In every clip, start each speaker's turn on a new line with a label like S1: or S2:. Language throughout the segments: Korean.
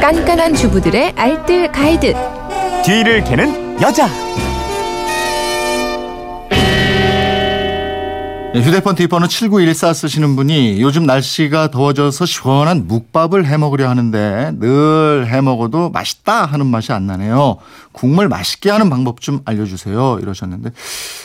S1: 깐깐한 주부들의 알뜰 가이드.
S2: 뒤를 캐는 여자.
S3: 네, 휴대폰 뒷번호 7914 쓰시는 분이 요즘 날씨가 더워져서 시원한 묵밥을 해 먹으려 하는데 늘 해 먹어도 맛있다 하는 맛이 안 나네요. 국물 맛있게 하는 방법 좀 알려주세요. 이러셨는데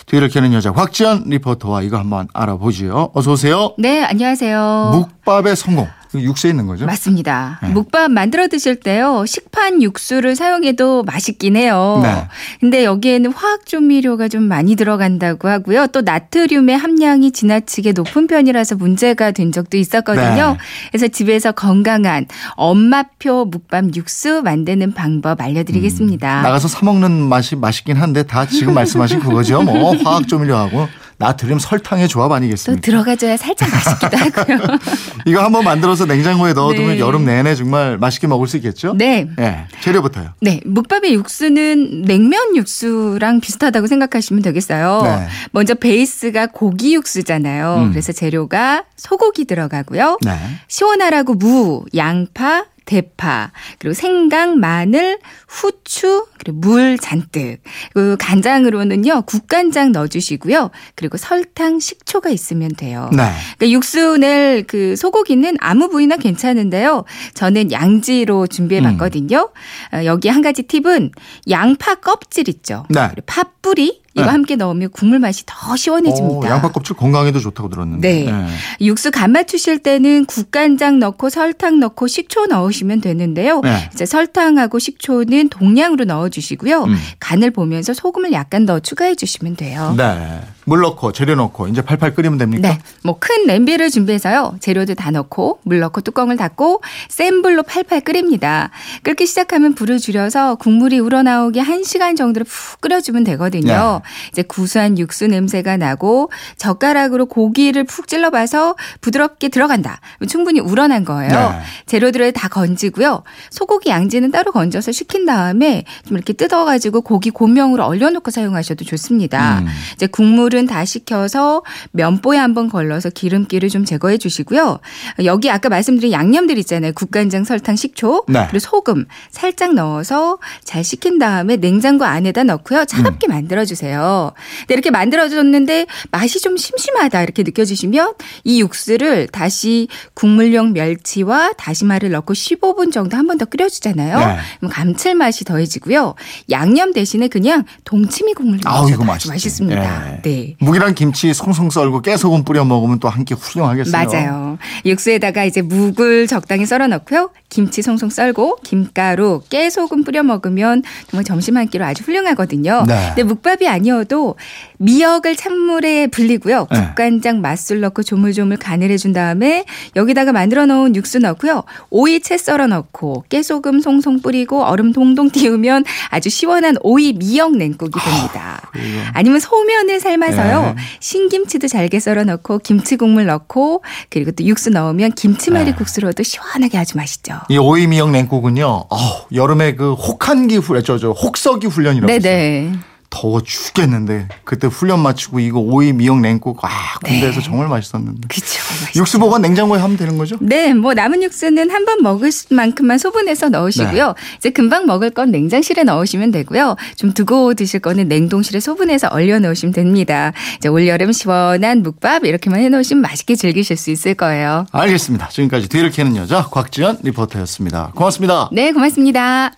S3: 뒤를 캐는 여자 곽지연 리포터와 이거 한번 알아보지요. 어서 오세요.
S1: 네, 안녕하세요.
S3: 묵밥의 성공. 육수에 있는 거죠?
S1: 맞습니다.
S3: 네.
S1: 묵밥 만들어 드실 때요. 식판 육수를 사용해도 맛있긴 해요.
S3: 네.
S1: 근데 여기에는 화학 조미료가 좀 많이 들어간다고 하고요. 또 나트륨의 함량이 지나치게 높은 편이라서 문제가 된 적도 있었거든요.
S3: 네.
S1: 그래서 집에서 건강한 엄마표 묵밥 육수 만드는 방법 알려드리겠습니다.
S3: 음, 나가서 사 먹는 맛이 맛있긴 한데 다 지금 말씀하신 그거죠. 뭐 화학 조미료하고 나트륨 설탕의 조합
S1: 또
S3: 아니겠습니까?
S1: 들어가줘야 살짝 맛있기도 하고요.
S3: 이거 한번 만들어서 냉장고에 넣어두면
S1: 네.
S3: 여름 내내 정말 맛있게 먹을 수 있겠죠?
S1: 네.
S3: 예, 재료부터요.
S1: 네, 묵밥의 육수는 냉면 육수랑 비슷하다고 생각하시면 되겠어요.
S3: 네.
S1: 먼저 베이스가 고기 육수잖아요.
S3: 음.
S1: 그래서 재료가 소고기 들어가고요.
S3: 네.
S1: 시원하라고 무, 양파, 대파, 그리고 생강, 마늘, 후추, 그리고 물 잔뜩. 그 간장으로는요, 국간장 넣어주시고요. 그리고 설탕, 식초가 있으면 돼요.
S3: 네.
S1: 그러니까 육수 낼 그 소고기는 아무 부위나 괜찮은데요. 저는 양지로 준비해
S3: 음.
S1: 봤거든요. 어, 여기 한 가지 팁은 양파 껍질 있죠.
S3: 네.
S1: 그리고 팥뿌리 이거
S3: 네.
S1: 함께 넣으면 국물 맛이 더 시원해집니다.
S3: 오, 양파 껍질 건강에도 좋다고 들었는데.
S1: 네.
S3: 예.
S1: 육수 간 맞추실 때는 국간장 넣고 설탕 넣고 식초 넣으시면 되는데요.
S3: 네.
S1: 이제 설탕하고 식초는 동량으로 넣어주시고요.
S3: 음.
S1: 간을 보면서 소금을 약간 더 추가해 주시면 돼요.
S3: 네. 물 넣고 재료 넣고 이제 팔팔 끓이면 됩니까?
S1: 네. 뭐 큰 냄비를 준비해서요. 재료들 다 넣고 물 넣고 뚜껑을 닫고 센 불로 팔팔 끓입니다. 끓기 시작하면 불을 줄여서 국물이 우러나오게 1시간 정도를 푹 끓여주면 되거든요. 이제 구수한 육수 냄새가 나고 젓가락으로 고기를 푹 찔러봐서 부드럽게 들어간다. 충분히 우러난 거예요.
S3: 네.
S1: 재료들을 다 건지고요. 소고기 양지는 따로 건져서 식힌 다음에 좀 이렇게 뜯어가지고 고기 고명으로 얼려놓고 사용하셔도 좋습니다.
S3: 음.
S1: 이제 국물 은 다 식혀서 면보에 한번 걸러서 기름기를 좀 제거해 주시고요. 여기 아까 말씀드린 양념들 있잖아요. 국간장, 설탕, 식초,
S3: 네.
S1: 그리고 소금 살짝 넣어서 잘 식힌 다음에 냉장고 안에다 넣고요. 차갑게 만들어 주세요. 근데 이렇게 만들어 줬는데 맛이 좀 심심하다 이렇게 느껴지시면 이 육수를 다시 국물용 멸치와 다시마를 넣고 15분 정도 한 번 더 끓여 주잖아요.
S3: 네.
S1: 그럼 감칠맛이 더해지고요. 양념 대신에 그냥 동치미 국물 넣어서
S3: 맛있지.
S1: 맛있습니다.
S3: 예.
S1: 네.
S3: 묵이랑 김치 송송 썰고 깨소금 뿌려 먹으면 또 한 끼 훌륭하겠어요.
S1: 맞아요. 육수에다가 이제 묵을 적당히 썰어 넣고요. 김치 송송 썰고 김가루, 깨소금 뿌려 먹으면 정말 점심 한 끼로 아주 훌륭하거든요.
S3: 네.
S1: 근데 묵밥이 아니어도 미역을 찬물에 불리고요.
S3: 네.
S1: 국간장 맛술 넣고 조물조물 간을 해준 다음에 여기다가 만들어 놓은 육수 넣고요. 오이 채 썰어 넣고 깨소금 송송 뿌리고 얼음 동동 띄우면 아주 시원한 오이 미역 냉국이 됩니다.
S3: 이거.
S1: 아니면 소면을 삶아서 요.
S3: 네.
S1: 신김치도 잘게 썰어 넣고 김치 국물 넣고 그리고 또 육수 넣으면 김치말이
S3: 네.
S1: 국수로도 시원하게 아주 맛있죠.
S3: 이 오이 미역 냉국은요. 어우, 여름에 그 혹한기 훈련, 저, 저 혹서기 훈련이라고 있어요. 더워 죽겠는데 그때 훈련 마치고 이거 오이 미역 냉국 아 군대에서
S1: 네.
S3: 정말 맛있었는데.
S1: 맛있죠.
S3: 육수 보관 냉장고에 하면 되는 거죠?
S1: 네, 뭐 남은 육수는 한 번 먹을 만큼만 소분해서 넣으시고요.
S3: 네.
S1: 이제 금방 먹을 건 냉장실에 넣으시면 되고요. 좀 두고 드실 거는 냉동실에 소분해서 얼려 놓으시면 됩니다. 이제 올 여름 시원한 묵밥 이렇게만 해 놓으시면 맛있게 즐기실 수 있을 거예요.
S3: 알겠습니다. 지금까지 뒤를 캐는 여자 곽지연 리포터였습니다. 고맙습니다.
S1: 네, 고맙습니다.